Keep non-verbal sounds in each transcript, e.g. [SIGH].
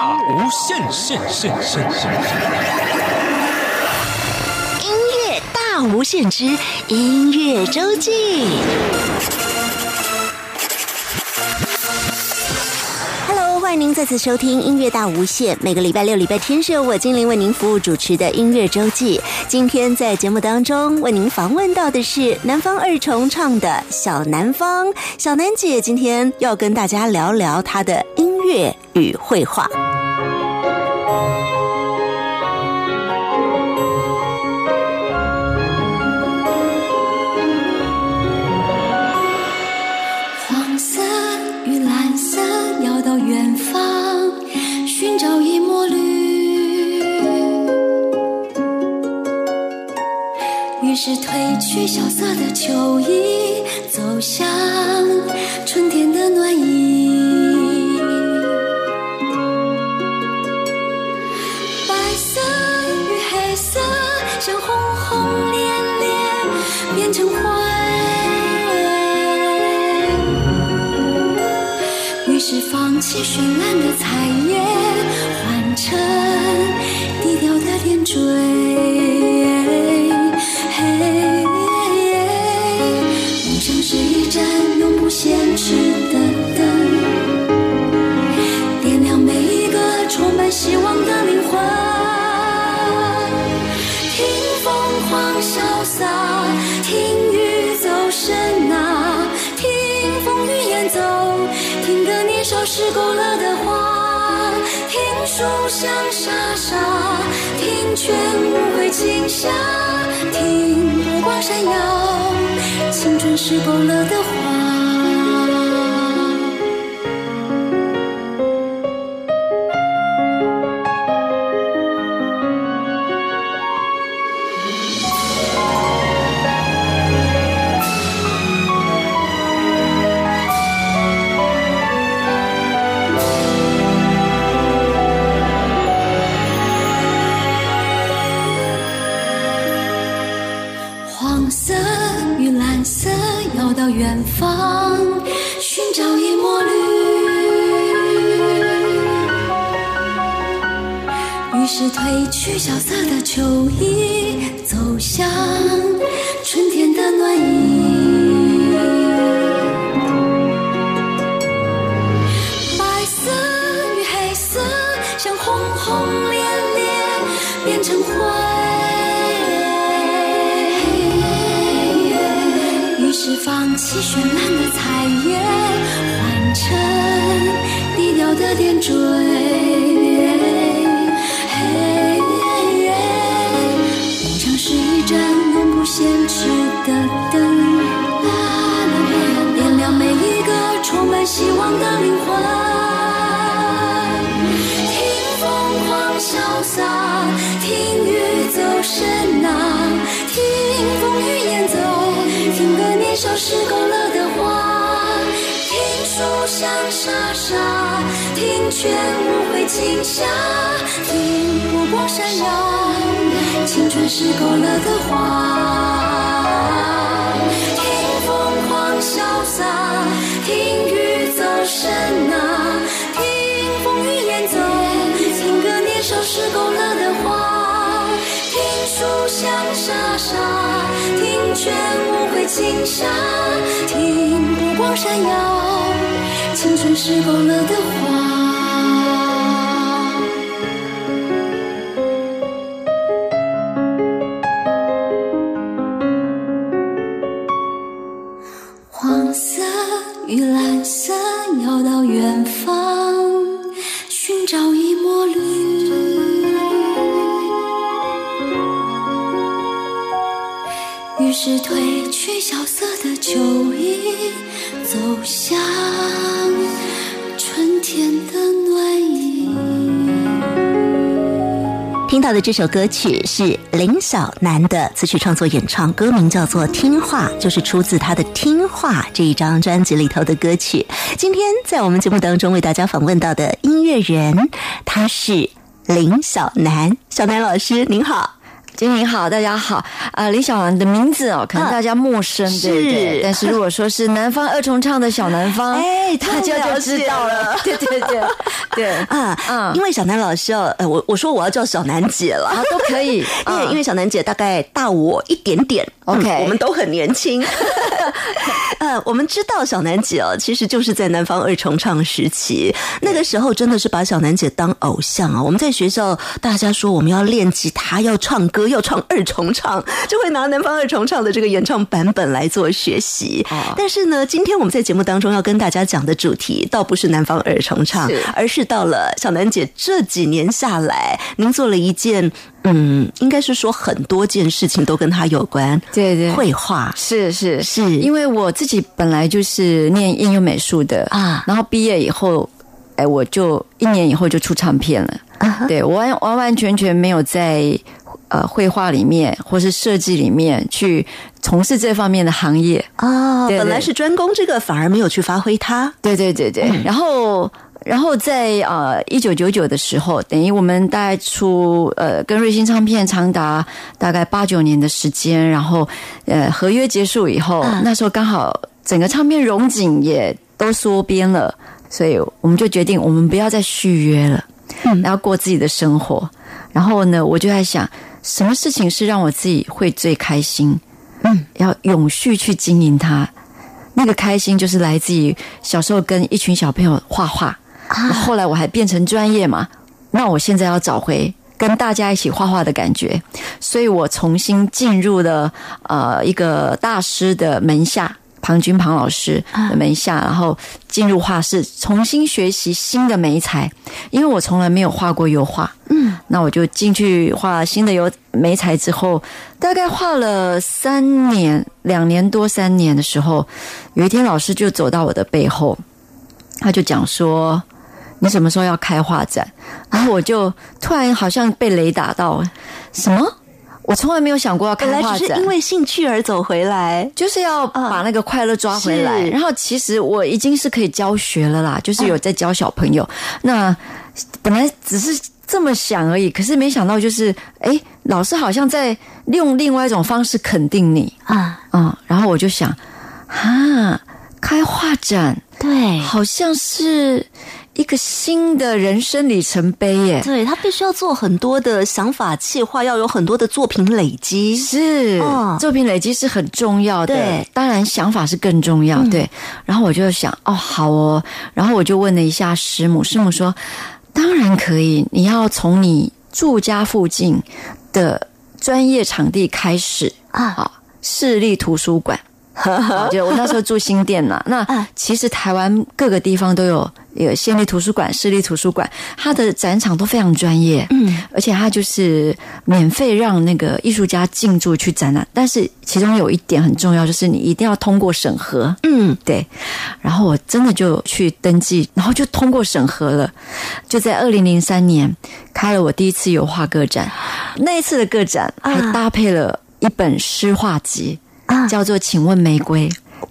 大无限，限限限限！音乐大无限之音乐周记。Hello，欢迎您再次收听音乐大无限。每个礼拜六、礼拜天是由我精灵为您服务主持的音乐周记。今天在节目当中为您访问到的是南方二重唱的小南方小南姐，今天要跟大家聊聊她的音乐与绘画。是褪去萧瑟的秋意，走向春天的暖意。白色与黑色像轰轰烈烈变成灰。于是放弃绚烂的彩叶，换成低调的点缀。听个年少时勾勒的画，听书香沙沙，听泉无悔清霞，听波光闪耀，青春是勾勒的画。风雨演奏，听歌年少时勾勒的画，听书香沙沙，听泉无悔青山，听波光闪耀，青春时勾勒的。他的这首歌曲是林小楠的词曲创作演唱，歌名叫做《听话》，就是出自他的《听话》这一张专辑里头的歌曲。今天在我们节目当中为大家访问到的音乐人，他是林小楠。小楠老师您好。金玲好，大家好。啊，李小兰的名字哦，可能大家陌生，对不对？是但是如果说是南方二重唱的小南方，哎 [LAUGHS] 大家就知道了。[LAUGHS] 对对对 [LAUGHS] 对，啊，嗯因为小南老师哦，呃，我我说我要叫小南姐了。啊，都可以。因为嗯因为小南姐大概大我一点点 OK 嗯我们都很年轻。呃，我们知道小南姐哦，其实就是在南方二重唱时期，那个时候真的是把小南姐当偶像啊。我们在学校大家说我们要练吉他，要唱歌，要唱二重唱，就会拿南方二重唱的这个演唱版本来做学习。哦。但是呢，今天我们在节目当中要跟大家讲的主题，倒不是南方二重唱是，而是到了小南姐这几年下来，您做了一件，嗯，应该是说很多件事情都跟她有关。对对。绘画。是是。是。因为我自己本来就是念应用美术的啊。然后毕业以后，哎，我就一年以后就出唱片了。啊对我完完完全全没有在呃绘画里面或是设计里面去从事这方面的行业。哦，本来是专攻这个，反而没有去发挥它。对对对对，然后。然后在呃一九九九的时候，等于我们大概出呃跟瑞星唱片长达大概八九年的时间，然后呃合约结束以后，嗯那时候刚好整个唱片荣景也都缩编了，所以我们就决定我们不要再续约了，嗯然后过自己的生活。然后呢，我就在想，什么事情是让我自己会最开心？嗯，要永续去经营它。那个开心就是来自于小时候跟一群小朋友画画，啊后来我还变成专业嘛，那我现在要找回跟大家一起画画的感觉，所以我重新进入了呃一个大师的门下。庞君庞老师的门下，然后进入画室，重新学习新的美材，因为我从来没有画过油画，嗯，那我就进去画新的油美材之后，大概画了三年，两年多三年的时候，有一天老师就走到我的背后，他就讲说：“你什么时候要开画展？”然后我就突然好像被雷打到，什么？我从来没有想过要开画展，只是因为兴趣而走回来。就是要把那个快乐抓回来。是然后其实我已经是可以教学了啦，就是有在教小朋友。那本来只是这么想而已，可是没想到就是，哎，老师好像在用另外一种方式肯定你，啊，嗯，然后我就想，哈，开画展对好像是一个新的人生里程碑耶。对，他必须要做很多的想法计划，要有很多的作品累积。是，哦作品累积是很重要的，对当然想法是更重要，嗯对。然后我就想，哦，好哦，然后我就问了一下师母，师母说，当然可以，你要从你住家附近的专业场地开始啊啊，市立图书馆。啊就我那时候住新店嘛，那啊其实台湾各个地方都有有县立图书馆、市立图书馆，它的展场都非常专业，嗯，而且它就是免费让那个艺术家进驻去展览，但是其中有一点很重要，就是你一定要通过审核，嗯，对。然后我真的就去登记，然后就通过审核了，就在二零零三年开了我第一次油画个展，那一次的个展还搭配了一本诗画集。啊叫做《请问玫瑰》，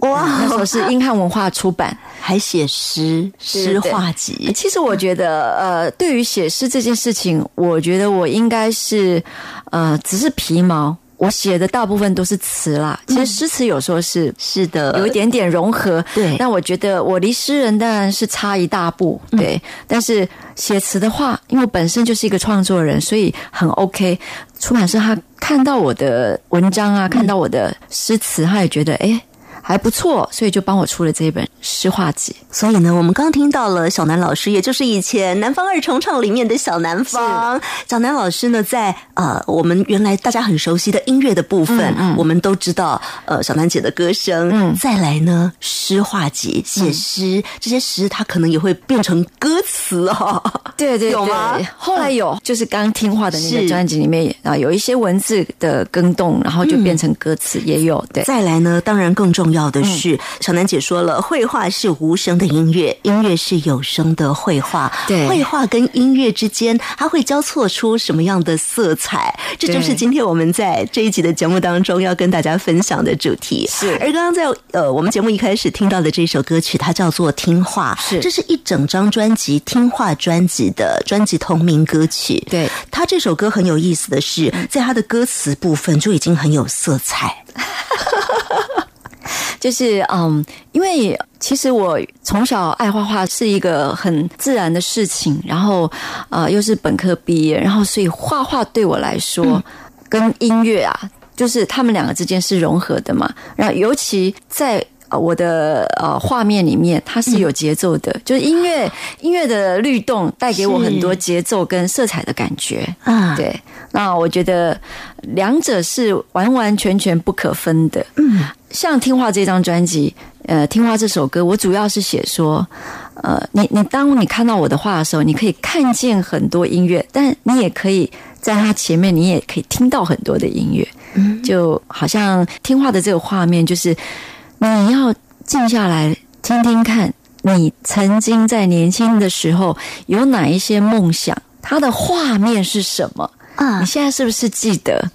哇那时候是英汉文化出版。还写诗诗画集，其实我觉得，呃，对于写诗这件事情，我觉得我应该是，呃，只是皮毛。我写的大部分都是词啦，其实诗词有时候是是的，有一点点融合。对那我觉得我离诗人当然是差一大步，对。但是写词的话，因为我本身就是一个创作人，所以很 OK。出版社他看到我的文章啊，看到我的诗词，他也觉得诶还不错，所以就帮我出了这一本诗画集。所以呢，我们刚听到了小南老师，也就是以前南方二重唱里面的小南方。小南老师呢，在呃，我们原来大家很熟悉的音乐的部分嗯，我们都知道，呃，小南姐的歌声。嗯再来呢，诗画集写诗，这些诗它可能也会变成歌词哦。[LAUGHS] 对对有吗对后来有，就是刚听话的那个专辑里面啊，有一些文字的更动，然后就变成歌词，也有。对，再来呢，当然更重要的是，小楠姐说了，绘画是无声的音乐，音乐是有声的绘画。对绘画跟音乐之间，它会交错出什么样的色彩？这就是今天我们在这一集的节目当中要跟大家分享的主题。是而刚刚在呃我们节目一开始听到的这首歌曲，它叫做《听话》，是这是一整张专辑《听话》专辑的专辑同名歌曲。对，他这首歌很有意思的是，在他的歌词部分就已经很有色彩。[LAUGHS] 就是嗯，因为其实我从小爱画画是一个很自然的事情，然后呃又是本科毕业，然后所以画画对我来说、跟音乐啊，就是他们两个之间是融合的嘛。然后尤其在呃我的呃画面里面，它是有节奏的，就是音乐音乐的律动带给我很多节奏跟色彩的感觉。啊，对，那我觉得两者是完完全全不可分的。嗯，像《听话》这张专辑，呃，《听话》这首歌，我主要是写说，呃，你你当你看到我的画的时候，你可以看见很多音乐，但你也可以在它前面，你也可以听到很多的音乐。嗯，就好像《听话》的这个画面，就是你要静下来听听看，你曾经在年轻的时候有哪一些梦想，它的画面是什么？啊你现在是不是记得？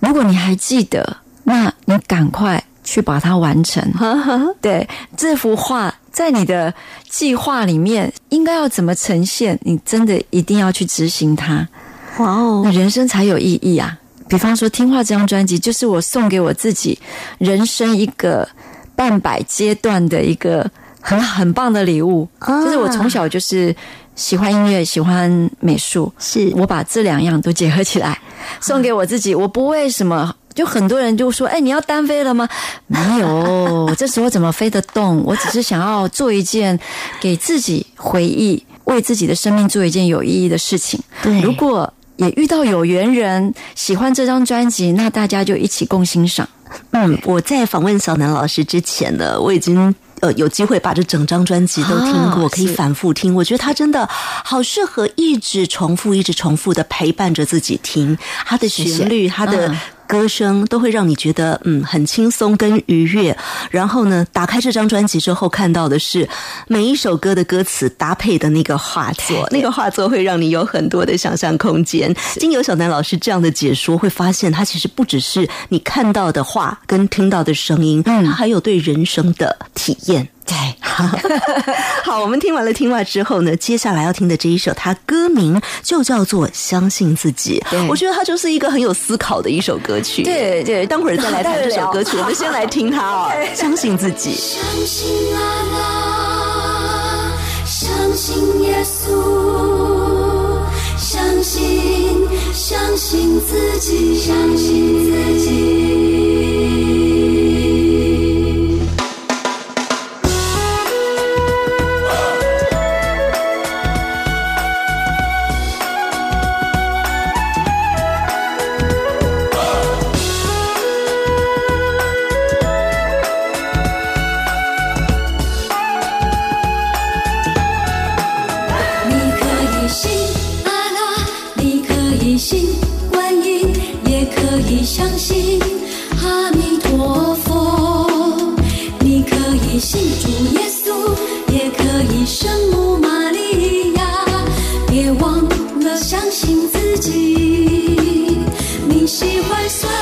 如果你还记得，那你赶快去把它完成。[LAUGHS] 对，这幅画在你的计划里面应该要怎么呈现？你真的一定要去执行它，哇哦那，人生才有意义啊！比方说，《听话》这张专辑，就是我送给我自己人生一个半百阶段的一个很很棒的礼物。啊就是我从小就是喜欢音乐，喜欢美术，是我把这两样都结合起来送给我自己。我不为什么，就很多人就说：“哎，你要单飞了吗？”没有，[LAUGHS] 这时候怎么飞得动？我只是想要做一件给自己回忆，为自己的生命做一件有意义的事情。对如果也遇到有缘人喜欢这张专辑，那大家就一起共欣赏。[LAUGHS] 嗯，我在访问小南老师之前呢，我已经。呃，有机会把这整张专辑都听过，啊可以反复听。我觉得他真的好适合一直重复、一直重复的陪伴着自己听。他的旋律，他的嗯歌声，都会让你觉得嗯很轻松跟愉悦。然后呢，打开这张专辑之后，看到的是每一首歌的歌词搭配的那个画作，那个画作会让你有很多的想象空间。经由小南老师这样的解说，会发现它其实不只是你看到的画跟听到的声音，嗯，它还有对人生的体验。对，[LAUGHS] 好，好我们听完了听话之后呢，接下来要听的这一首，它歌名就叫做《相信自己》。我觉得它就是一个很有思考的一首歌曲。对对待会儿再来 [LAUGHS] 谈这首歌曲，我们先来听它哦，《相信自己》。相信阿拉，相信耶稣，相信相信自己，相信自己。你信主耶稣，也可以圣母玛利亚，别忘了相信自己。你喜欢算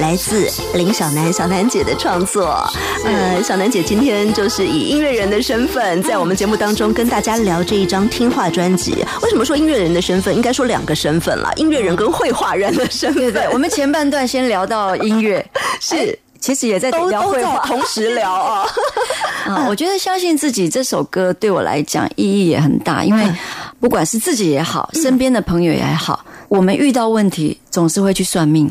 来自林小楠小楠姐的创作。呃，小楠姐今天就是以音乐人的身份，在我们节目当中跟大家聊这一张听话专辑。为什么说音乐人的身份？应该说两个身份了，音乐人跟绘画人的身份。对对，我们前半段先聊到音乐，[LAUGHS] 是哎其实也在聊绘画。同时聊啊。[LAUGHS] 啊，我觉得相信自己这首歌对我来讲意义也很大，因为不管是自己也好，身边的朋友也好，我们遇到问题总是会去算命，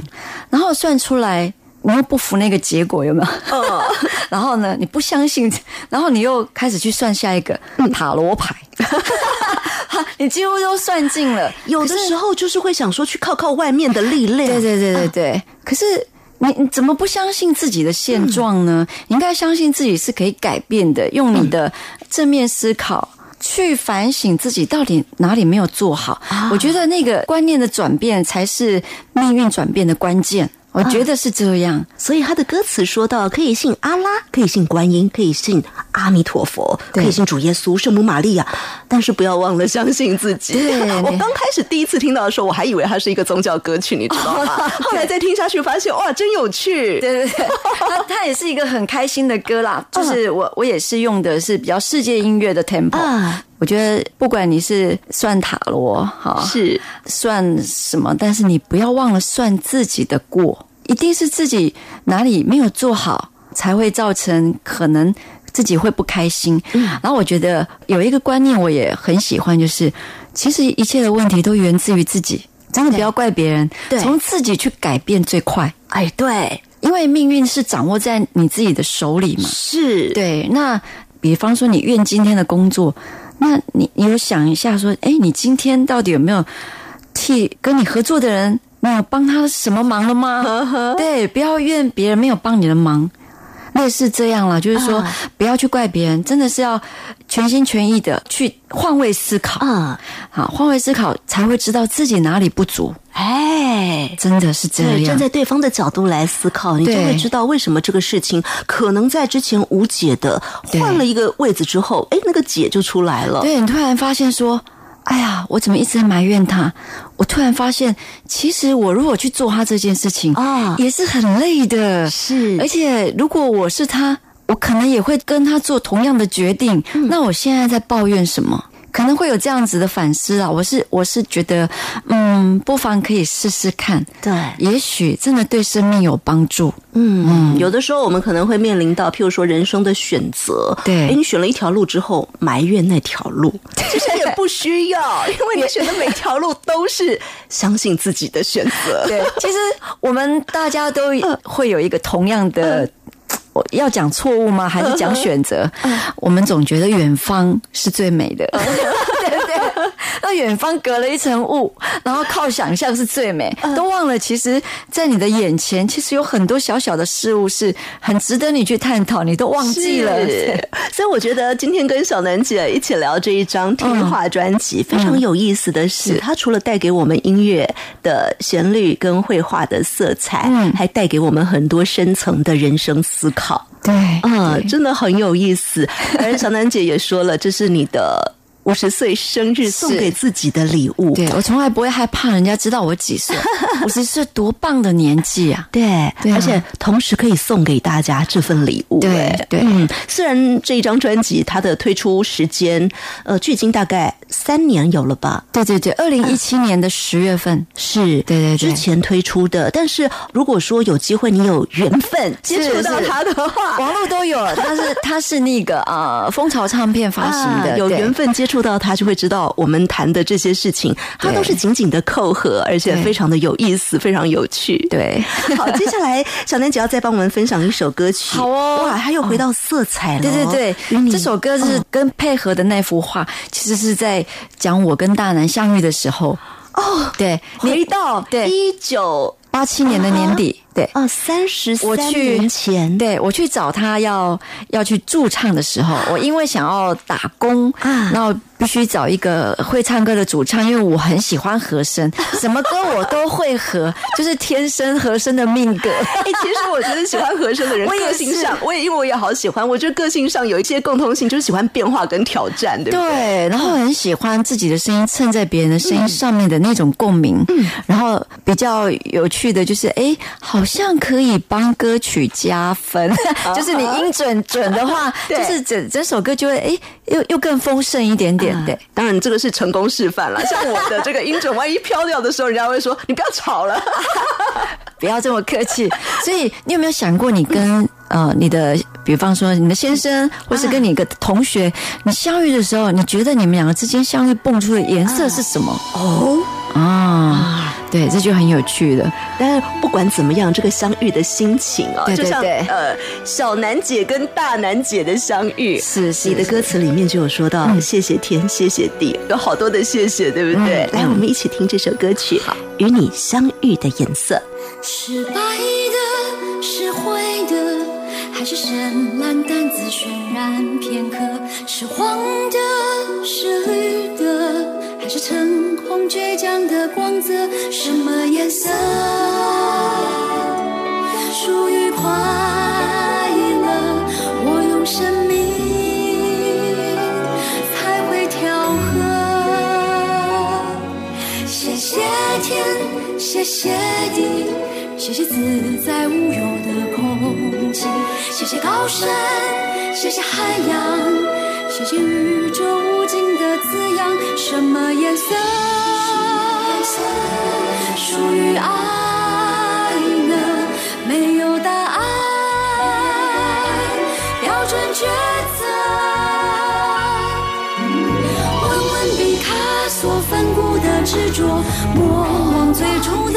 然后算出来。你又不服那个结果，有没有？[LAUGHS] 然后呢，你不相信，然后你又开始去算下一个塔罗牌，[LAUGHS] 你几乎都算尽了。有的时候就是会想说去靠靠外面的力量。[LAUGHS] 对对对对对。可是你你怎么不相信自己的现状呢？你应该相信自己是可以改变的，用你的正面思考。去反省自己到底哪里没有做好，我觉得那个观念的转变才是命运转变的关键。我觉得是这样，所以他的歌词说到，可以信阿拉，可以信观音，可以信阿弥陀佛，可以信主耶稣、圣母玛利亚，但是不要忘了相信自己。对 [LAUGHS] 我刚开始第一次听到的时候，我还以为它是一个宗教歌曲，你知道吗？[LAUGHS] 后来再听下去，发现哇，真有趣。对 [LAUGHS] 对对，它它也是一个很开心的歌啦。就是我我也是用的是比较世界音乐的 tempo。啊，我觉得不管你是算塔罗哈，是算什么，但是你不要忘了算自己的过，一定是自己哪里没有做好，才会造成可能自己会不开心。然后我觉得有一个观念我也很喜欢，就是其实一切的问题都源自于自己，真的不要怪别人，对从自己去改变最快。哎，对，因为命运是掌握在你自己的手里嘛。是，对，那比方说你愿今天的工作，那你你有想一下说，哎，你今天到底有没有替跟你合作的人，没有帮他什么忙了吗？对，不要怨别人没有帮你的忙。类似这样了，就是说，啊不要去怪别人，真的是要全心全意的去换位思考啊，好，换位思考才会知道自己哪里不足，哎。真的是这，样站。在对方的角度来思考，你就会知道为什么这个事情可能在之前无解的，换了一个位置之后，哎，那个解就出来了。对你突然发现说，哎呀，我怎么一直在埋怨他？我突然发现，其实我如果去做他这件事情啊也是很累的。是而且如果我是他，我可能也会跟他做同样的决定。嗯那我现在在抱怨什么？可能会有这样子的反思啊。我是我是觉得，嗯，不妨可以试试看，对，也许真的对生命有帮助。嗯，嗯有的时候我们可能会面临到，譬如说人生的选择，对哎，你选了一条路之后，埋怨那条路，[LAUGHS] 其实也不需要，因为你选的每条路都是相信自己的选择。对，其实我们大家都会有一个同样的。我要讲错误吗？还是讲选择？[LAUGHS] 我们总觉得远方是最美的，对不 [LAUGHS] [LAUGHS] 对？那远方隔了一层雾，然后靠想象是最美，都忘了其实，在你的眼前，其实有很多小小的事物是很值得你去探讨，你都忘记了。所以我觉得今天跟小楠姐一起聊这一张听话专辑，非常有意思的是，它除了带给我们音乐的旋律跟绘画的色彩，嗯还带给我们很多深层的人生思考。对，嗯，真的很有意思。而小楠姐也说了，这是你的五十岁生日送给自己的礼物。对我从来不会害怕人家知道我几岁，五十岁多棒的年纪啊！对，对啊而且同时可以送给大家这份礼物。对哎对嗯，虽然这一张专辑它的推出时间，呃，距今大概三年有了吧？对对对，二零一七年的十月份，是，对对对之前推出的。但是如果说有机会，你有缘分接触到是它的话，网络都有了，但是 [LAUGHS] 它是那个呃蜂巢唱片发行的，啊有缘分接触到他，就会知道我们谈的这些事情，它都是紧紧的扣合，而且非常的有意思，非常有趣。对。好，[LAUGHS] 接下来小南姐要再帮我们分享一首歌曲。好哦哇，还有回到色彩了。对对对，这首歌是跟配合的那幅画，其实是在讲我跟大南相遇的时候。哦，对，回到对一九八七年的年底，对。哦三十三年前，对我去找他要要去驻唱的时候，我因为想要打工啊然后必须找一个会唱歌的主唱，因为我很喜欢和声，什么歌我都会和，就是天生和声的命格。哎，其实我觉得喜欢和声的人，我也个性上，我也因为我也好喜欢，我觉得个性上有一些共通性，就是喜欢变化跟挑战，对不对？对，然后很喜欢自己的声音衬在别人的声音上面的那种共鸣。嗯，然后比较有趣的就是，哎，好像可以帮歌曲加分，[LAUGHS] 就是你音准准的话，[LAUGHS] 就是整整首歌就会哎又又更丰盛一点点。对啊，当然这个是成功示范了。像我的这个音准，万一飘掉的时候，人家会说你不要吵了。[LAUGHS] 不要这么客气。所以你有没有想过，你跟呃你的，比方说你的先生，或是跟你一个同学，你相遇的时候，你觉得你们两个之间相遇蹦出的颜色是什么？哦，啊，对，这就很有趣的。但是不管怎么样，这个相遇的心情啊，就像对对对呃小楠姐跟大楠姐的相遇，是是你的歌词里面就有说到、谢谢天，谢谢地，有好多的谢谢，对不对？嗯来，我们一起听这首歌曲《与你相遇的颜色》。是白的，是灰的，还是深蓝淡紫渲染片刻？是黄的，是绿的，还是橙红倔强的光泽？什么颜色属于快乐？我用生命才会调和。谢谢天，谢谢地，谢谢自在无忧的空气，谢谢高山，谢谢海洋，谢谢宇宙无尽的滋养。什么颜色属于爱呢？没有答案，标准抉择。问问毕卡索梵谷的执着，莫忘最初的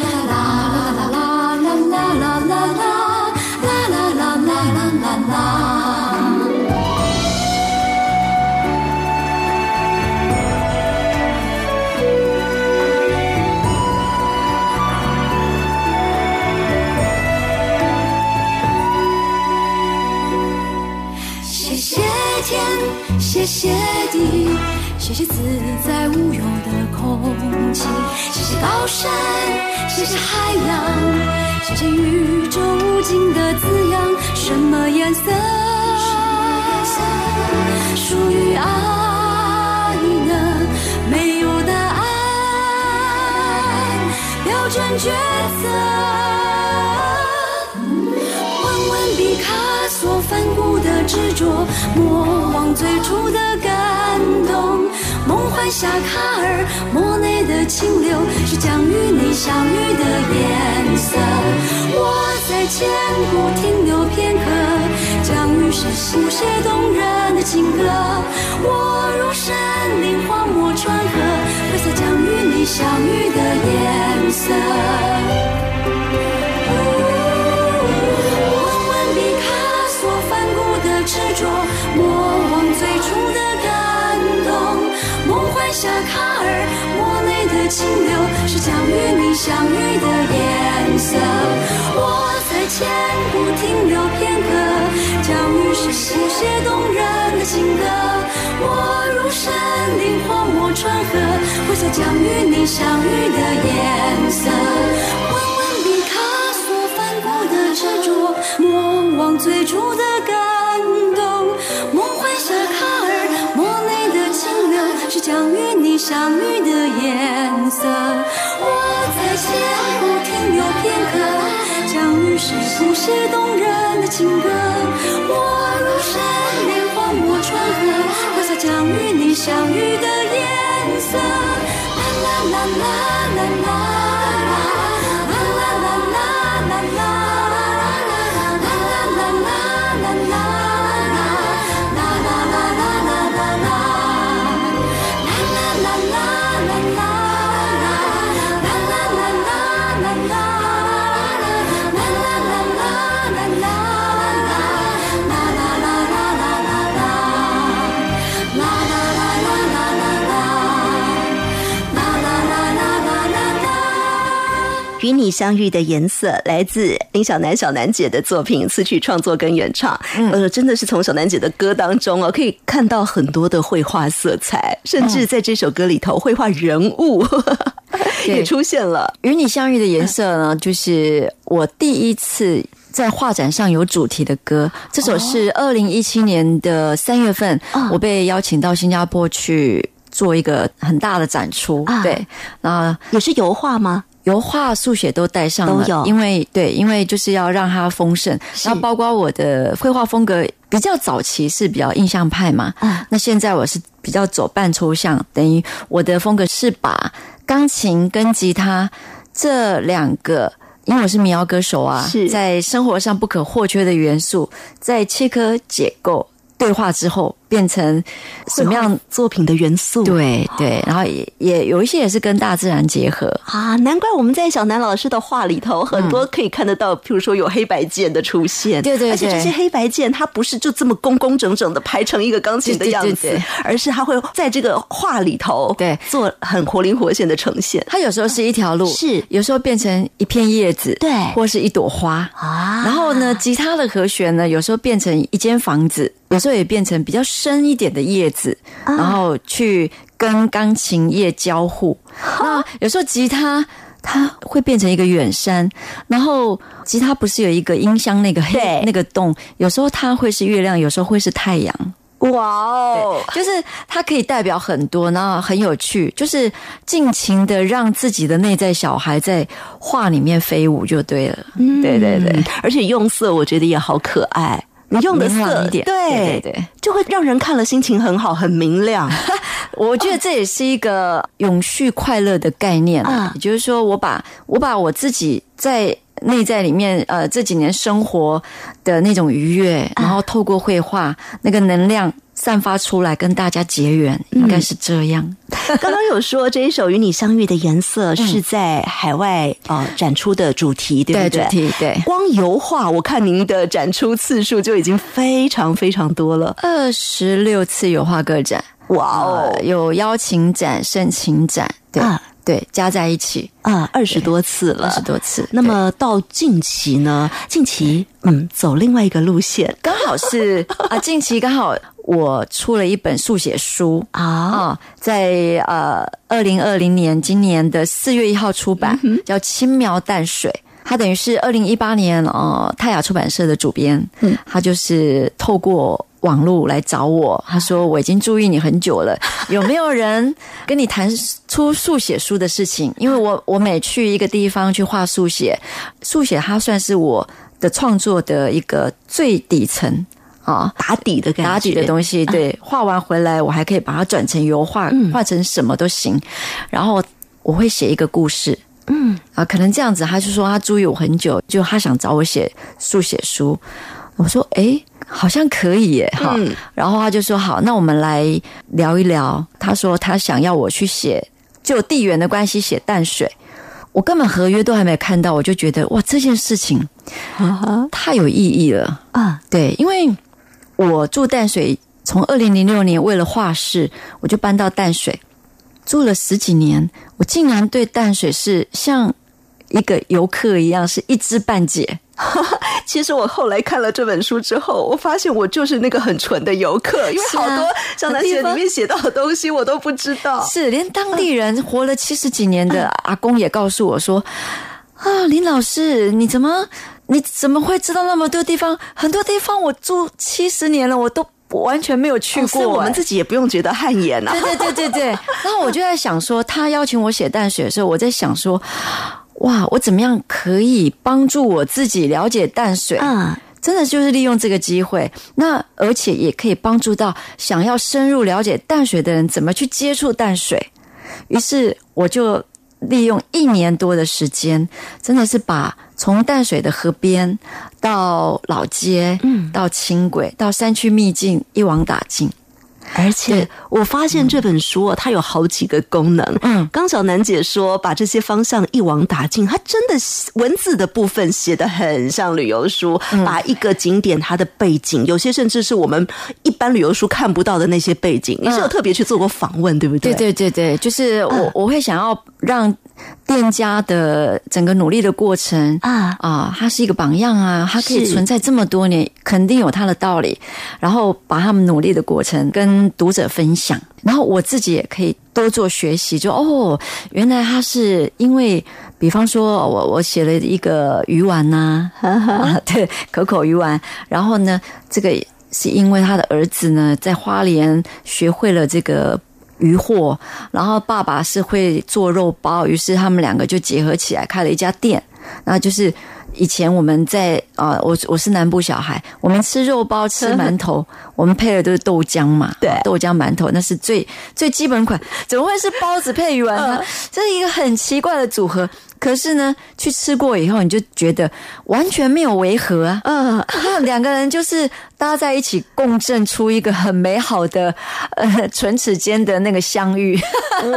谢谢地，谢谢自在无忧的空气，谢谢高山，谢谢海洋，谢谢宇宙无尽的滋养。什么颜色属于爱呢？没有答案，标准抉择。索梵谷的执着，莫忘最初的感动。梦幻下卡尔，莫内的清流是将与你相遇的颜色。我在千古停留片刻，将与是书写动人的情歌。我入森林荒漠川河，挥洒将与你相遇的颜色。问问毕卡索梵谷的执着，莫忘最初的感动。梦幻夏卡尔，莫内的清流是将与你相遇的颜色。我在千古停留片刻，将与是书写动人的情歌。我入森林荒漠川河，挥洒将与你相遇的颜色。问问毕卡索梵谷的执着，莫忘最初的感将与你相遇的颜色。我在千古停留片刻，将与是书写动人的情歌。我如山林荒漠川河，挥洒将与你相遇的颜色。啦啦啦啦啦啦与你相遇的颜色来自林小南小南姐的作品词曲创作跟原唱，呃，真的是从小南姐的歌当中哦，可以看到很多的绘画色彩，甚至在这首歌里头，绘画人物 [LAUGHS] 也出现了。与你相遇的颜色呢，就是我第一次在画展上有主题的歌。这首是二零一七年的三月份，我被邀请到新加坡去做一个很大的展出。啊对，那也是油画吗？油画、速写都带上了，都有因为对，因为就是要让它丰盛。然后包括我的绘画风格比较早期是比较印象派嘛，啊那现在我是比较走半抽象，等于我的风格是把钢琴跟吉他这两个。因为我是民谣歌手啊是，在生活上不可或缺的元素，在切割解构对话之后，变成什么样？作品的元素？对对，然后也也有一些也是跟大自然结合，啊，难怪我们在小南老师的画里头，很多可以看得到，譬如说有黑白键的出现，对对对而且这些黑白键它不是就这么工工整整的排成一个钢琴的样子，而是它会在这个画里头对做很活灵活现的呈现。它有时候是一条路，是。有时候变成一片叶子，对。或是一朵花。啊。然后呢，吉他的和弦呢，有时候变成一间房子，有时候也变成比较深一点的叶子，啊然后去跟钢琴叶交互。那有时候吉他。它会变成一个远山，然后吉他不是有一个音箱那个黑对那个洞，有时候它会是月亮，有时候会是太阳。哇哦，就是它可以代表很多，然后很有趣，就是尽情的让自己的内在小孩在画里面飞舞就对了。对对对嗯，而且用色我觉得也好可爱。你用的色一点。对对对对，就会让人看了心情很好，很明亮。[LAUGHS] 我觉得这也是一个永续快乐的概念啊啊，也就是说，我把我把我自己在内在里面呃这几年生活的那种愉悦，然后透过绘画那个能量散发出来，跟大家结缘，应该是这样。[LAUGHS] 刚刚有说这一首与你相遇的颜色是在海外呃展出的主题，对不对？主题对。光油画，我看您的展出次数就已经非常非常多了。二十六次油画个展，哇哦呃，有邀请展、盛情展，对、啊对，加在一起。啊，二十多次了，二十多次。那么到近期呢？近期嗯，走另外一个路线。刚好是 [LAUGHS] 啊，近期刚好我出了一本速写书。啊。啊，在呃二零二零年今年的四月一号出版，叫《轻描淡水》。它等于是二零一八年呃泰雅出版社的主编，嗯，他就是透过网络来找我，他说我已经注意你很久了，[LAUGHS] 有没有人跟你谈出速写书的事情？因为我我每去一个地方去画速写，速写它算是我的创作的一个最底层。啊。打底的感觉，打底的东西，对，画完回来我还可以把它转成油画，画成什么都行。然后我会写一个故事，嗯啊，可能这样子，他就说他注意我很久，就他想找我写速写书。我说，诶，好像可以耶，哈。然后他就说，好，那我们来聊一聊。他说他想要我去写，就地缘的关系写淡水。我根本合约都还没看到，我就觉得哇，这件事情太有意义了啊！对，因为我住淡水，从二零零六年为了画室，我就搬到淡水住了十几年，我竟然对淡水是像一个游客一样，是一知半解。[LAUGHS] 其实我后来看了这本书之后，我发现我就是那个很蠢的游客，[LAUGHS] 因为好多张南写里面写到的东西我都不知道。是连当地人活了七十几年的阿公也告诉我说：“啊，林老师，你怎么你怎么会知道那么多地方？很多地方我住七十年了，我都完全没有去过。我们自己也不用觉得汗颜啊。”对对对对对。然后我就在想说，他邀请我写淡水的时候，我在想说。哇，我怎么样可以帮助我自己了解淡水？啊，真的就是利用这个机会，那而且也可以帮助到想要深入了解淡水的人怎么去接触淡水。于是我就利用一年多的时间，真的是把从淡水的河边到老街，嗯，到轻轨，到山区秘境一网打尽。而且我发现这本书它有好几个功能。嗯，刚小楠姐说把这些方向一网打尽，它真的文字的部分写的很像旅游书，把一个景点它的背景，有些甚至是我们一般旅游书看不到的那些背景，你是有特别去做过访问，对不对？对对对对，就是我我会想要让。店家的整个努力的过程啊啊，他是一个榜样啊，他可以存在这么多年，肯定有他的道理。然后把他们努力的过程跟读者分享，然后我自己也可以多做学习。就哦，原来他是因为，比方说我我写了一个鱼丸呐，[LAUGHS] 对，可口鱼丸。然后呢，这个是因为他的儿子呢在花莲学会了这个。渔货，然后爸爸是会做肉包，于是他们两个就结合起来开了一家店。那就是以前我们在啊，我我是南部小孩，我们吃肉包吃馒头，[LAUGHS] 我们配的都是豆浆嘛，对，豆浆馒头那是最最基本款，怎么会是包子配鱼丸呢？[LAUGHS] 这是一个很奇怪的组合。可是呢，去吃过以后，你就觉得完全没有违和啊！嗯，两个人就是搭在一起，共振出一个很美好的呃唇齿间的那个相遇。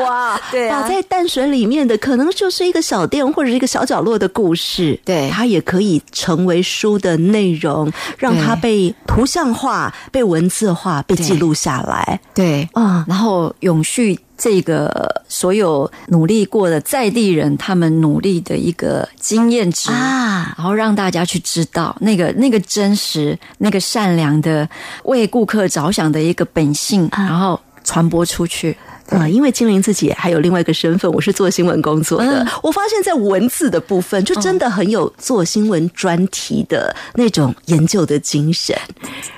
哇，[LAUGHS] 对啊，在淡水里面的可能就是一个小店或者一个小角落的故事，对，它也可以成为书的内容，让它被图像化、被文字化、被记录下来。对，啊，然后永续。这个所有努力过的在地人，他们努力的一个经验值啊，然后让大家去知道那个那个真实、那个善良的为顾客着想的一个本性，然后传播出去。啊，因为精灵自己还有另外一个身份，我是做新闻工作的。我发现，在文字的部分，就真的很有做新闻专题的那种研究的精神。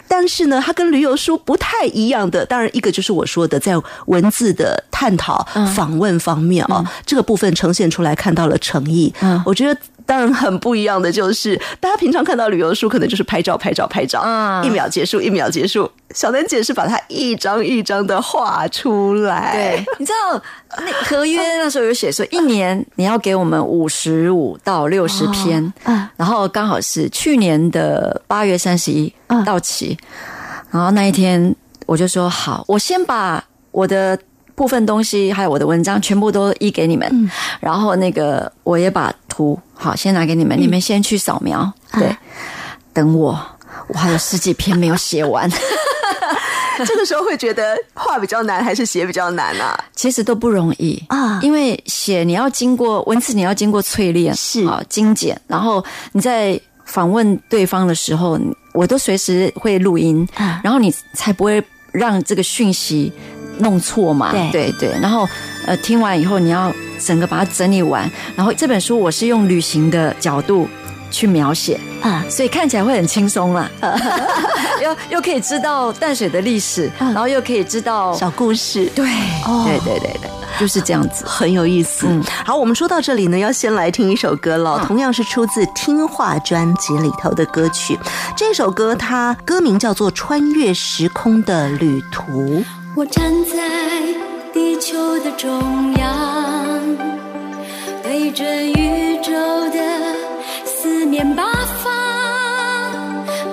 但是呢，它跟旅游书不太一样的，当然一个就是我说的，在文字的探讨、访问方面啊，这个部分呈现出来看到了诚意。嗯，我觉得。当然很不一样的就是，大家平常看到旅游书，可能就是拍照、拍照、拍照，一秒结束，一秒结束。小丹姐是把它一张一张的画出来。对，你知道那合约那时候有写说，一年你要给我们五十五到六十篇，然后刚好是去年的八月三十一到期，然后那一天我就说好，我先把我的。部分东西还有我的文章全部都一给你们，然后那个我也把图好先拿给你们，你们先去扫描。对，等我，我还有十几篇没有写完。[LAUGHS] 这个时候会觉得画比较难还是写比较难啊？其实都不容易啊，因为写你要经过文字，你要经过淬炼，是啊，精简，然后你在访问对方的时候，我都随时会录音，然后你才不会让这个讯息。弄错嘛？对对对，然后呃，听完以后你要整个把它整理完。然后这本书我是用旅行的角度去描写啊所以看起来会很轻松啦。[LAUGHS] 又又可以知道淡水的历史，嗯然后又可以知道小故事。对哦对对对对，就是这样子。很有意思。嗯好，我们说到这里呢，要先来听一首歌了，同样是出自《听话》专辑里头的歌曲。这首歌它歌名叫做《穿越时空的旅途》。我站在地球的中央，对准宇宙的四面八方，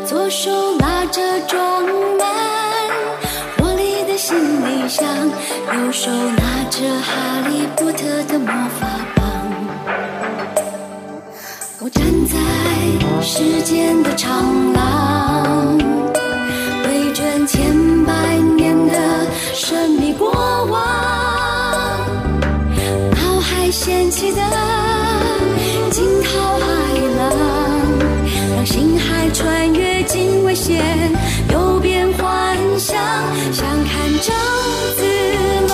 左手拿着装满活力的行李箱，右手拿着哈利波特的魔法棒。我站在时间的长廊。对准千百年的神秘过往，脑海掀起的惊涛骇浪，让星海穿越进危险，又变幻想，想看张子龙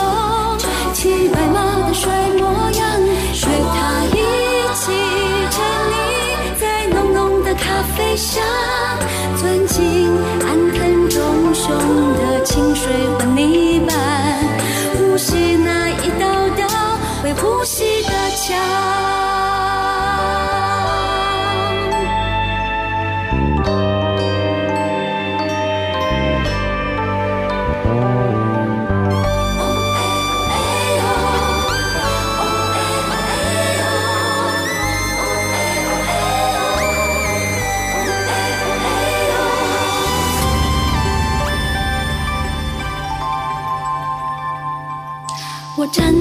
骑白马的帅模样，与他一起沉溺在浓浓的咖啡香，钻进安藤忠雄的清水混泥站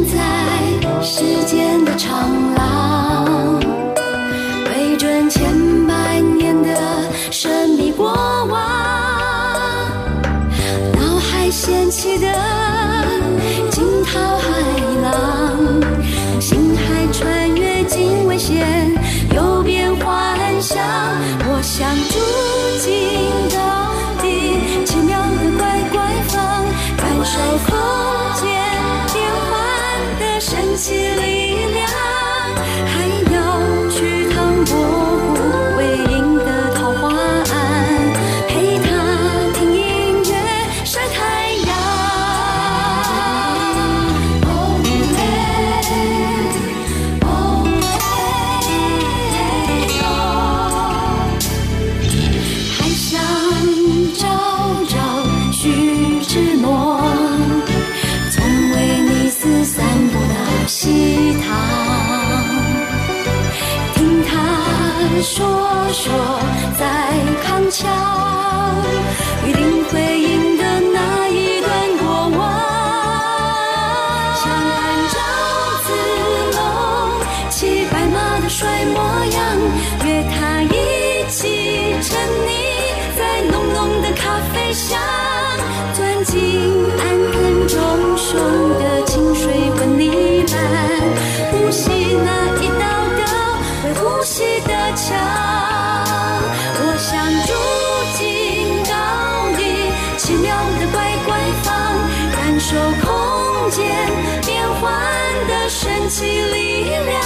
神奇力量，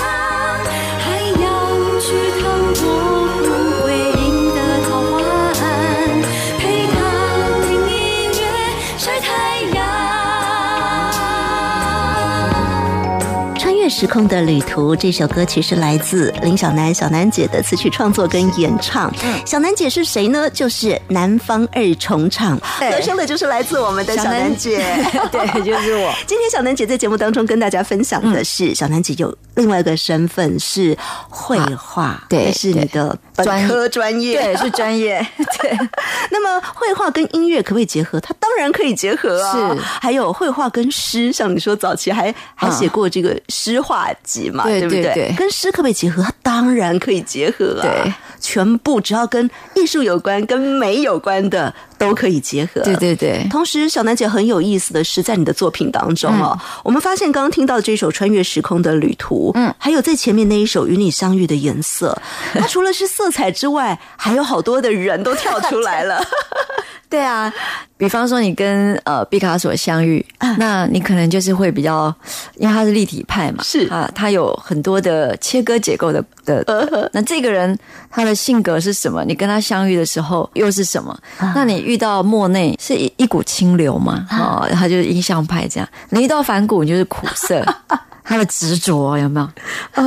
时空的旅途这首歌曲是来自林小楠小楠姐的词曲创作跟演唱。小楠姐是谁呢？就是南方二重唱，对和声的就是来自我们的小楠姐。[LAUGHS] 对，就是我。[LAUGHS] 今天小楠姐在节目当中跟大家分享的是，小楠姐有另外一个身份是绘画，对是你的本科专业，对，是专业。[LAUGHS] 对，那么绘画跟音乐可不可以结合？它当然可以结合啊。是还有绘画跟诗，像你说早期还还写过这个诗画集嘛，对不对？对对跟诗可不可以结合？它当然可以结合啊。对，全部只要跟艺术有关、跟美有关的都可以结合。对对对同时，小楠姐很有意思的是，在你的作品当中哦，我们发现刚刚听到这首《穿越时空的旅途》，嗯，还有在前面那一首《与你相遇的颜色》，[LAUGHS] 它除了是色彩之外，还有好多的人都跳出来了。[LAUGHS] 对啊，比方说你跟呃毕卡索相遇，啊那你可能就是会比较，因为他是立体派嘛，是啊，他有很多的切割结构的的。那这个人他的性格是什么？你跟他相遇的时候又是什么？那你遇到莫内是一一股清流嘛？哦，他就是印象派这样。你遇到反骨，你就是苦涩。[LAUGHS] 他的执着有没有？[LAUGHS]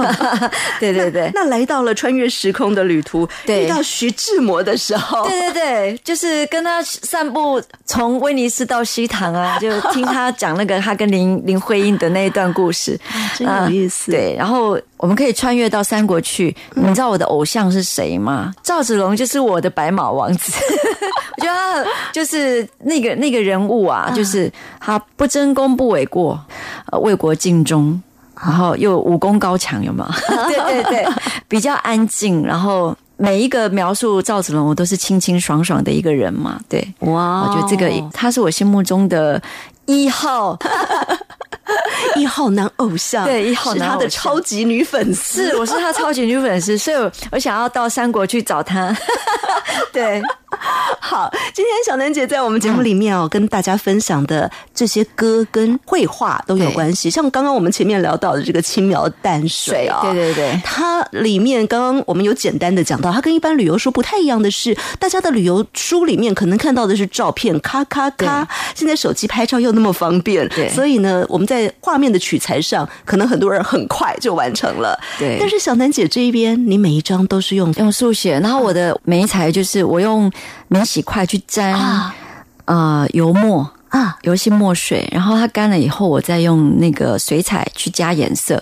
对对对，那来到了穿越时空的旅途，对遇到徐志摩的时候，对对对，就是跟他散步，从威尼斯到西塘啊，[LAUGHS] 就听他讲那个他跟林林徽因的那一段故事，[LAUGHS] 真有意思。对，然后我们可以穿越到三国去。你知道我的偶像是谁吗？赵子龙就是我的白马王子。我觉得他很就是那个那个人物啊，就是他不争功不诿过，呃，为国尽忠，然后又武功高强，有没有？对 [LAUGHS] 对对，[LAUGHS] 比较安静，然后。每一个描述赵子龙，我都是清清爽爽的一个人嘛，对，哇。我觉得这个他是我心目中的一号，[LAUGHS] 一号男偶像，对一号是他的男偶像超级女粉丝。是我是他超级女粉丝，所以我我想要到三国去找他，对，[LAUGHS] 好，今天小楠姐在我们节目里面哦，跟大家分享的这些歌跟绘画都有关系。像刚刚我们前面聊到的这个轻描淡水啊、对对对。它里面刚刚我们有简单的讲到，它跟一般旅游书不太一样的是，大家的旅游书里面可能看到的是照片，咔咔咔。现在手机拍照又那么方便，对所以呢，我们在画面的取材上，可能很多人很快就完成了。对但是小楠姐这一边，你每一张都是用用速写，然后我的媒材就是我用免洗块去沾、啊呃油墨啊，油性墨水，然后它干了以后，我再用那个水彩去加颜色。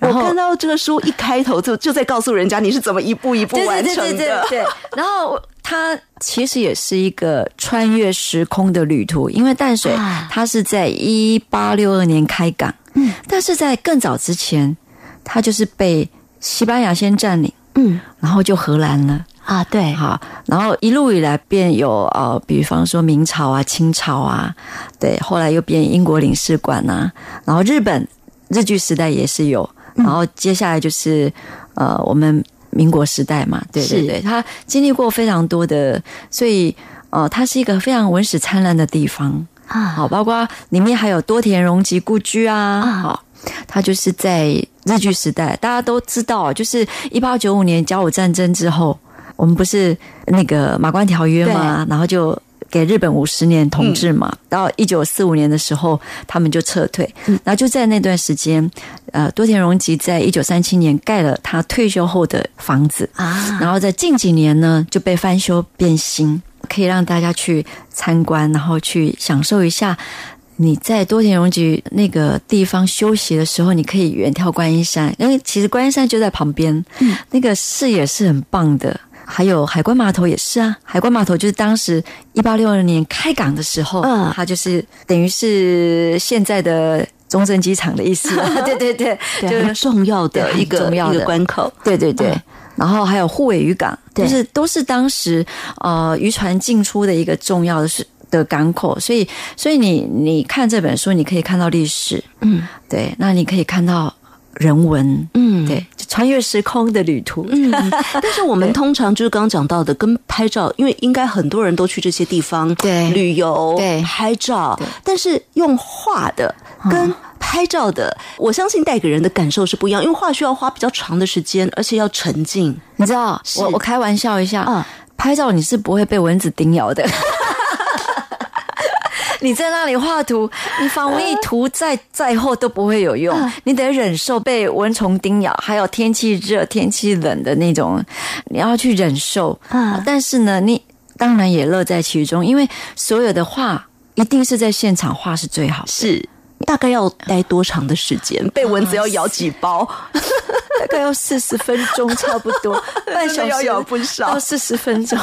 我看到这个书一开头就就在告诉人家你是怎么一步一步对完成的。对对对对对，然后它其实也是一个穿越时空的旅途，因为淡水啊它是在一八六二年开港，嗯，但是在更早之前，它就是被西班牙先占领，嗯然后就荷兰了。啊，对，好，然后一路以来便有呃，比方说明朝啊、清朝啊，对，后来又变英国领事馆呐、然后日本日据时代也是有，然后接下来就是呃我们民国时代嘛，对对是。对，它经历过非常多的，所以呃它是一个非常文史灿烂的地方。啊，好，包括里面还有多田荣吉故居啊，好，他就是在日据时代，大家都知道，就是一八九五年甲午战争之后，我们不是那个马关条约嘛，然后就。给日本五十年统治嘛，到一九四五年的时候，他们就撤退。然后就在那段时间，呃，多田荣吉在一九三七年盖了他退休后的房子啊然后在近几年呢就被翻修变新，可以让大家去参观，然后去享受一下。你在多田荣吉那个地方休息的时候，你可以远眺观音山，因为其实观音山就在旁边，嗯，那个视野是很棒的。还有海关码头也是啊，海关码头就是当时一八六二年开港的时候，嗯。它就是等于是现在的中正机场的意思啊。[LAUGHS] 对对对，就是重要的一个重要的。一个关口。对对对，嗯。然后还有护卫渔港，就是都是当时呃渔船进出的一个重要的是的港口，所以所以你你看这本书，你可以看到历史，嗯。对，那你可以看到人文，嗯。对，就穿越时空的旅途，嗯，[LAUGHS] 但是我们通常就是刚刚讲到的，跟拍照，因为应该很多人都去这些地方对。旅游、对。拍照，但是用画的跟拍照的，我相信带给人的感受是不一样，因为画需要花比较长的时间，而且要沉浸。你知道，我我开玩笑一下，嗯。拍照你是不会被蚊子叮咬的。[LAUGHS] 你在那里画图，你防疫图再再厚都不会有用，你得忍受被蚊虫叮咬，还有天气热、天气冷的那种，你要去忍受。嗯但是呢，你当然也乐在其中，因为所有的画一定是在现场画是最好的。是。大概要待多长的时间？被蚊子要咬几包？[LAUGHS] 大概要四十分钟，差不多 [LAUGHS] 半小时要咬不少到四十分钟。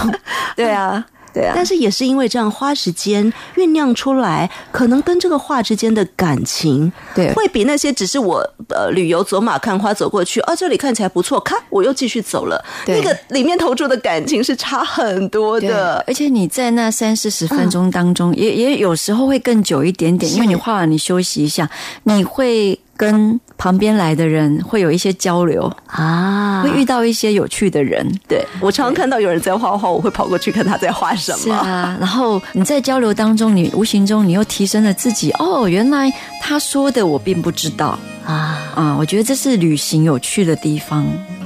对啊，对啊。但是也是因为这样花时间酝酿出来，可能跟这个画之间的感情，对。会比那些只是我呃旅游走马看花走过去，啊这里看起来不错，看我又继续走了，对。那个里面投注的感情是差很多的。而且你在那三四十分钟当中，也也有时候会更久一点点，因为你画完你休息一下，你会跟旁边来的人会有一些交流，啊会遇到一些有趣的人。对我常常看到有人在画画，我会跑过去看他在画什么。是啊，然后你在交流当中，你无形中你又提升了自己。哦，原来他说的我并不知道啊，啊！我觉得这是旅行有趣的地方。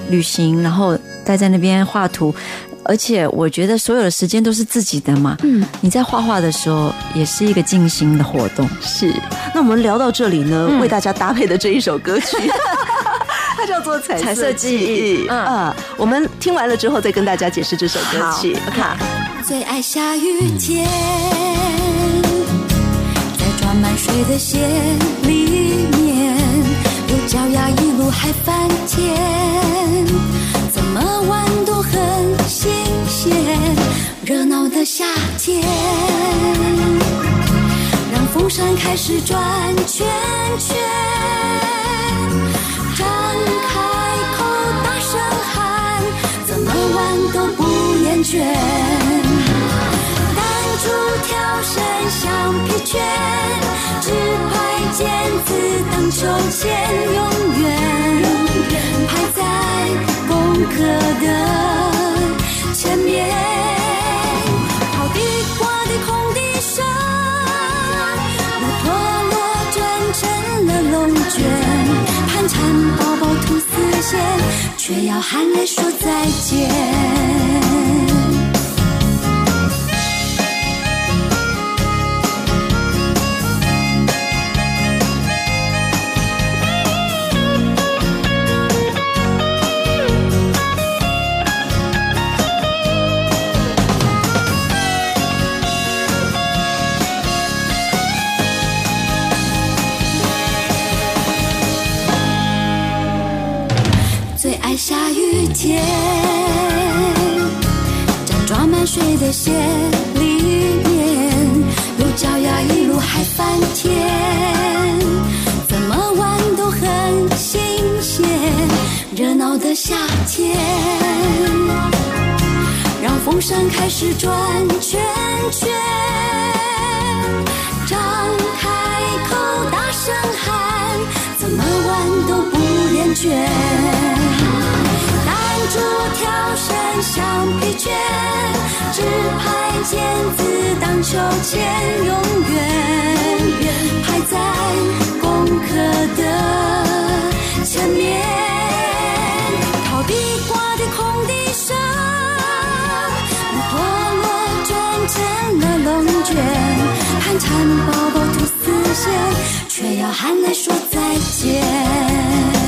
旅行，然后待在那边画图，而且我觉得所有的时间都是自己的嘛。嗯，你在画画的时候，也是一个静心的活动。是。那我们聊到这里呢，嗯为大家搭配的这一首歌曲。[LAUGHS] 它叫做《彩彩色记忆嗯我们听完了之后再跟大家解释这首歌曲。好 OK，最爱下雨天，在装满水的鞋里面，有脚丫一路还翻天，怎怎么玩都很新鲜。热闹的夏天，让风扇开始转圈圈，张开口大声喊，怎么玩都不厌倦。弹珠跳绳、橡皮圈，纸牌、毽子荡秋千，永远排在功课的前面。跑地瓜的空地上，如陀螺转成了龙卷，盘缠宝宝吐丝线，却要含泪说再见。天，在装满水的鞋里面，有脚丫一路还翻天，怎么玩都很新鲜。热闹的夏天，让风扇开始转圈圈，张开口大声喊，怎么玩都不厌倦。弹珠、跳绳、橡皮圈，纸牌、毽子荡秋千，永远排在功课的前面。烤地瓜的空地上，陀螺转成了龙卷，盘缠宝宝吐丝线，却要含泪说再见。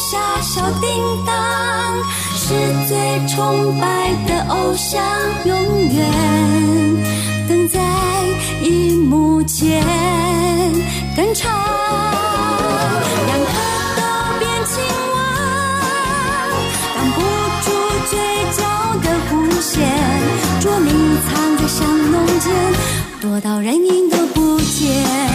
下小叮当，是最崇拜的偶像，永远等在荧幕前跟唱。两颗都变青蛙，挡不住嘴角的弧线，捉迷藏在香浓间，躲到人影都不见。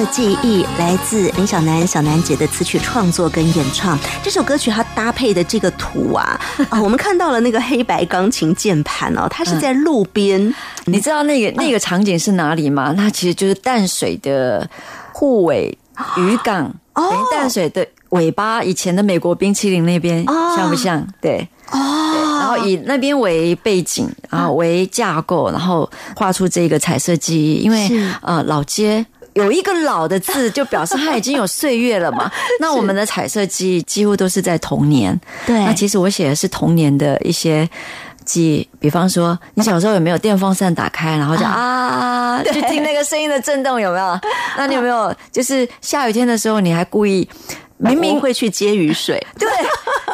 啦。彩色记忆来自林小楠小楠姐的词曲创作跟演唱。这首歌曲它搭配的这个图啊，[LAUGHS] 啊，我们看到了那个黑白钢琴键盘哦，它是在路边。你知道那个那个场景是哪里吗？那其实就是淡水的护尾渔港，哦等于淡水的尾巴，以前的美国冰淇淋那边，哦像不像？对。哦，然后以那边为背景，然后为架构，然后画出这个彩色记忆。因为呃，老街有一个“老”的字，就表示它已经有岁月了嘛。[LAUGHS] 那我们的彩色记忆几乎都是在童年。对那其实我写的是童年的一些记忆，比方说，你小时候有没有电风扇打开，然后就啊，[LAUGHS] 就听那个声音的震动，有没有？那你有没有就是下雨天的时候，你还故意明明会去接雨水，[LAUGHS] 对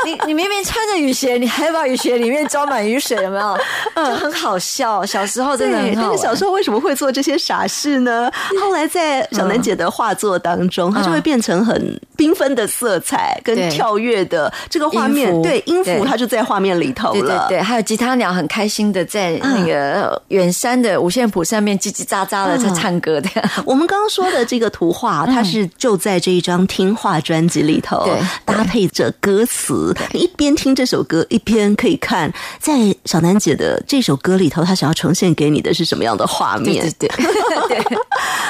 你，你明明穿着雨鞋，你还把雨鞋里面装满雨水，有没有？就很好笑。小时候真的对，很。但是小时候为什么会做这些傻事呢？后来在小楠姐的画作当中，它就会变成很缤纷的色彩跟跳跃的这个画面对音符它就在画面里头对对了。对，还有吉他鸟很开心的在那个远山的五线谱上面叽叽喳喳的在唱歌的。我们刚刚说的这个图画，它是就在这一张听话专辑里头，搭配着歌词。你一边听这首歌，一边可以看，在小楠姐的这首歌里头，她想要呈现给你的是什么样的画面？对对 [LAUGHS] 对，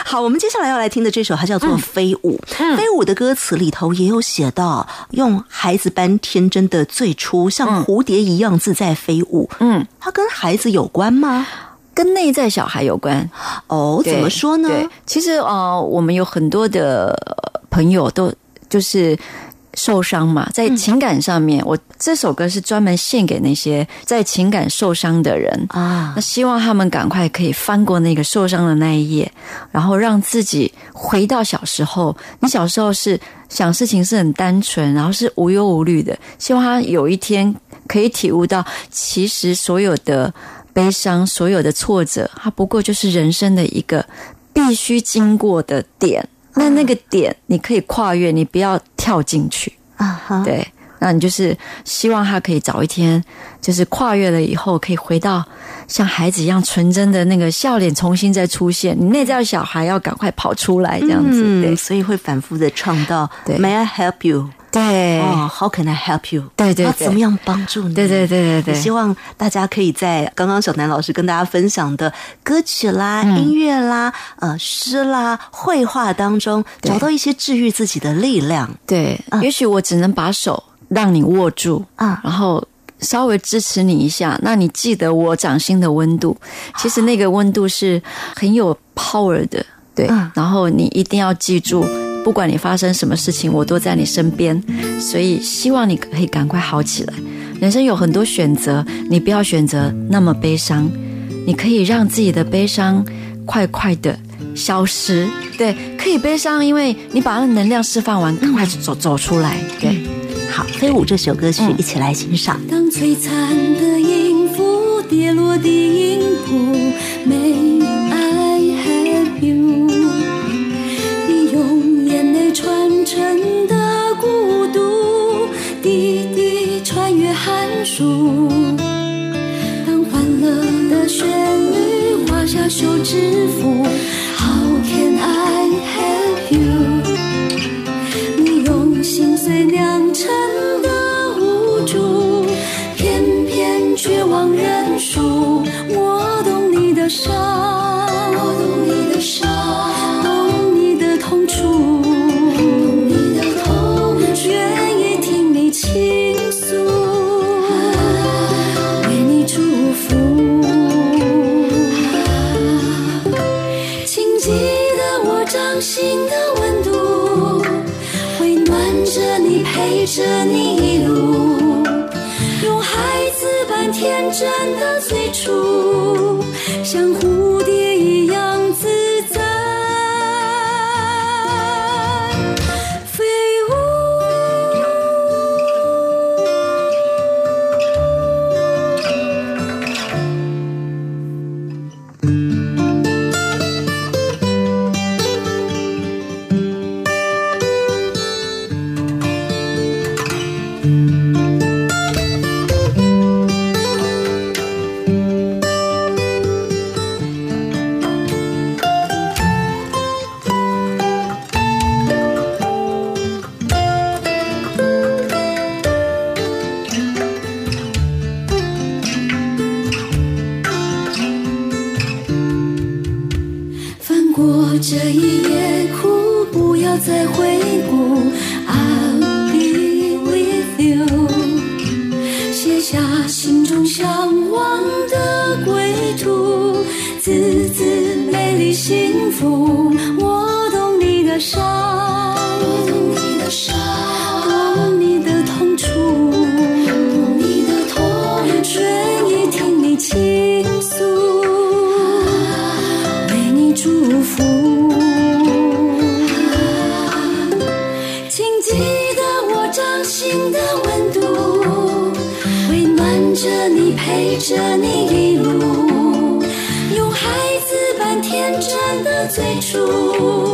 好，我们接下来要来听的这首，它叫做《飞舞》。飞舞的歌词里头也有写到，用孩子般天真的最初，像蝴蝶一样自在飞舞。嗯，它跟孩子有关吗？跟内在小孩有关。哦，怎么说呢？对，其实呃，我们有很多的呃朋友都就是受伤嘛，在情感上面，我这首歌是专门献给那些在情感受伤的人。啊那，希望他们赶快可以翻过那个受伤的那一页，然后让自己回到小时候。你小时候是想事情是很单纯，然后是无忧无虑的。希望他有一天可以体悟到，其实所有的悲伤、所有的挫折，它不过就是人生的一个必须经过的点。那那个点你可以跨越，你不要跳进去。啊哈，对，那你就是希望他可以早一天，就是跨越了以后，可以回到像孩子一样纯真的那个笑脸重新再出现。你内在的小孩要赶快跑出来，这样子。嗯，对所以会反复的唱到对 “May I help you？” 对、哦，How can I help you？要对对对怎么样帮助你？对对对对对希望大家可以在刚刚小南老师跟大家分享的歌曲啦、嗯音乐啦、呃诗啦、绘画当中，找到一些治愈自己的力量。对，嗯也许我只能把手让你握住啊然后。稍微支持你一下，那你记得我掌心的温度，其实那个温度是很有 power 的，对。嗯然后你一定要记住，不管你发生什么事情，我都在你身边，所以希望你可以赶快好起来。人生有很多选择，你不要选择那么悲伤，你可以让自己的悲伤快快的消失。对，可以悲伤，因为你把那能量释放完，赶快走走出来。对，好，《飞舞》这首歌曲嗯一起来欣赏。当璀璨的音符跌落的音谱，May I have you？你用眼泪传承的孤独，滴滴穿越寒暑。当欢乐的旋律画下休止符伤，我懂你的伤，懂你的痛楚，懂你的痛楚，愿意听你倾诉，为你祝福。请记得我掌心的温度，会暖着你，陪着你一路，用孩子般天真的最初，相互这一夜，哭，不要再回顾。I'll be with you，写下心中向往的归途，字字美丽幸福。我懂你的伤，真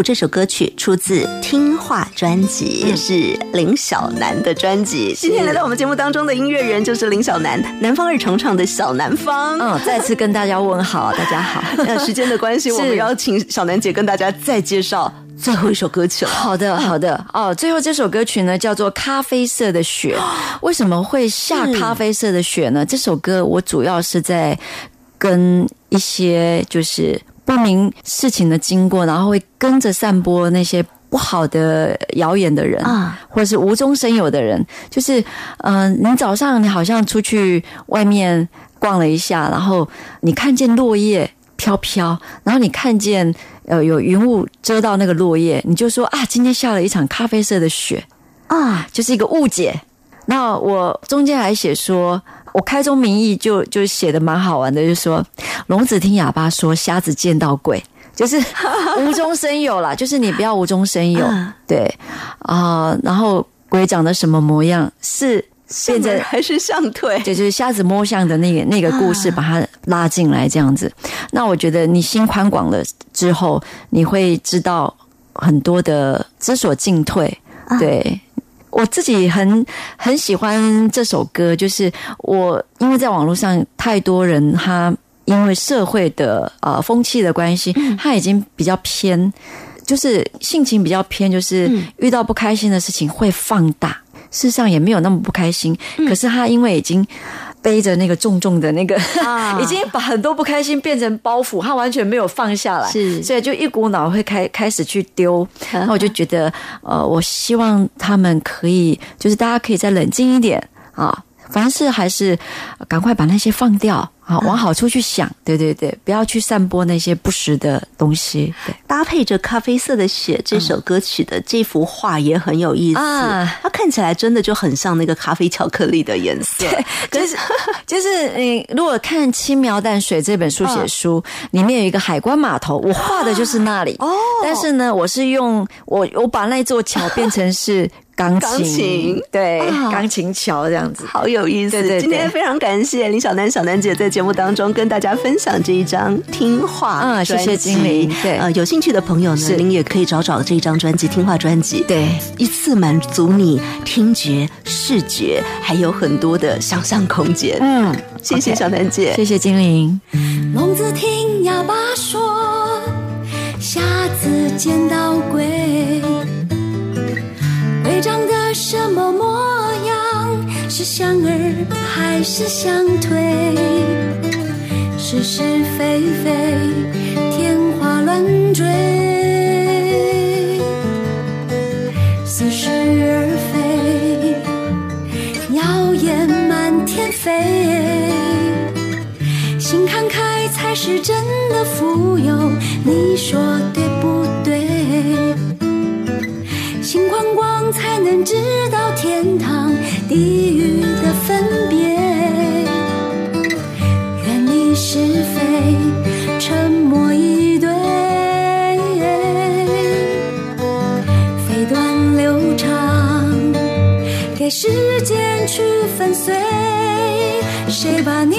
舞》这首歌曲出自《听话》专辑，是林小楠的专辑。今天来到我们节目当中的音乐人就是林小楠，南方二重唱的小南方。嗯，再次跟大家问好，大家好。[LAUGHS] 那时间的关系，我们要请小楠姐跟大家再介绍最后一首歌曲了。好的，好的。哦，最后这首歌曲呢叫做《咖啡色的雪》。为什么会下咖啡色的雪呢？这首歌我主要是在跟一些就是不明事情的经过，然后会跟着散播那些不好的谣言的人啊，或者是无中生有的人，就是嗯、呃你早上你好像出去外面逛了一下，然后你看见落叶飘飘，然后你看见呃有云雾遮到那个落叶，你就说啊，今天下了一场咖啡色的雪啊，就是一个误解。那我中间还写说，我开宗明义就就写的蛮好玩的，就是说聋子听哑巴说，瞎子见到鬼，就是 [LAUGHS] 无中生有啦，就是你不要无中生有，嗯对啊、然后鬼长得什么模样是变成还是向退？对，就是瞎子摸象的那个那个故事，把它拉进来这样子。那我觉得你心宽广了之后，你会知道很多的知所进退。对我自己很很喜欢这首歌，就是我因为在网络上太多人他因为社会的呃风气的关系，他已经比较偏，就是性情比较偏，就是遇到不开心的事情会放大。事实上也没有那么不开心，可是他因为已经背着那个重重的那个，啊。[LAUGHS] 已经把很多不开心变成包袱，他完全没有放下来，是。所以就一股脑会开开始去丢。那我就觉得，呃，我希望他们可以，就是大家可以再冷静一点啊，凡事还是赶快把那些放掉啊，往好处去想。对对对，不要去散播那些不实的东西。对。搭配着《咖啡色的雪》这首歌曲的这幅画也很有意思，啊它看起来真的就很像那个咖啡巧克力的颜色。就是就是你如果看《轻描淡水》这本书写书，里面有一个海关码头，我画的就是那里。哦但是呢，我是用我我把那座桥变成是钢琴，钢琴对，啊钢琴桥这样子。好有意思！对对对今天非常感谢林小楠、小楠姐在节目当中跟大家分享这一张《听话》嗯谢谢精灵对呃，有兴趣的朋友呢，是您也可以找找这一张专辑《听话》专辑，对，一次满足你听觉、视觉，还有很多的想象空间。嗯，谢谢小楠姐。谢谢精灵。聋子听哑巴说，瞎子见到鬼，什么模样？是向儿还是向退？是是非非，天花乱坠，似是而非，谣言满天飞。心看开才是真的富有，你说对不对？心宽广才能知道天堂地狱的分别。远离是非，沉默以对，飞短流长。给时间去粉碎，谁把你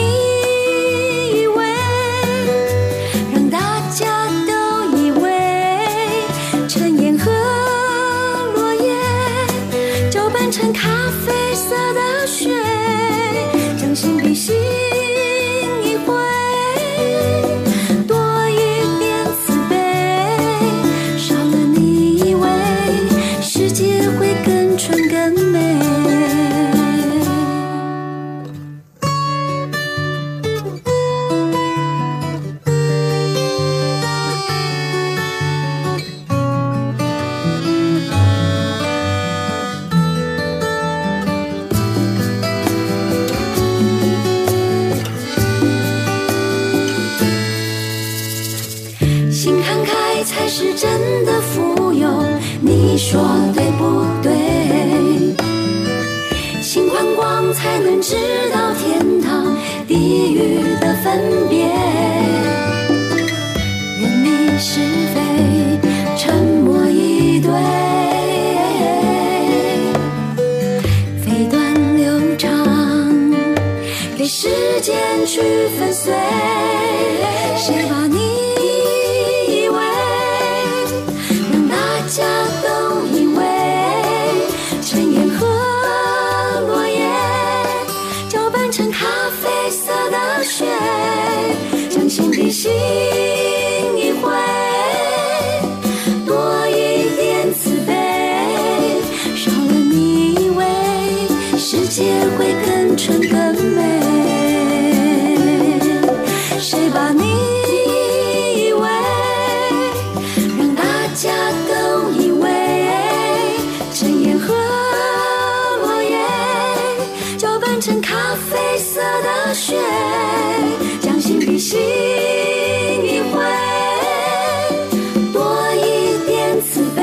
分别。任你是非，沉默以对。飞短流长，给时间去粉碎。谁把？多一点慈悲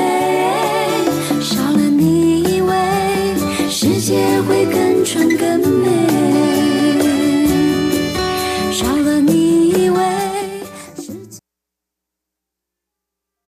少了你以为世界会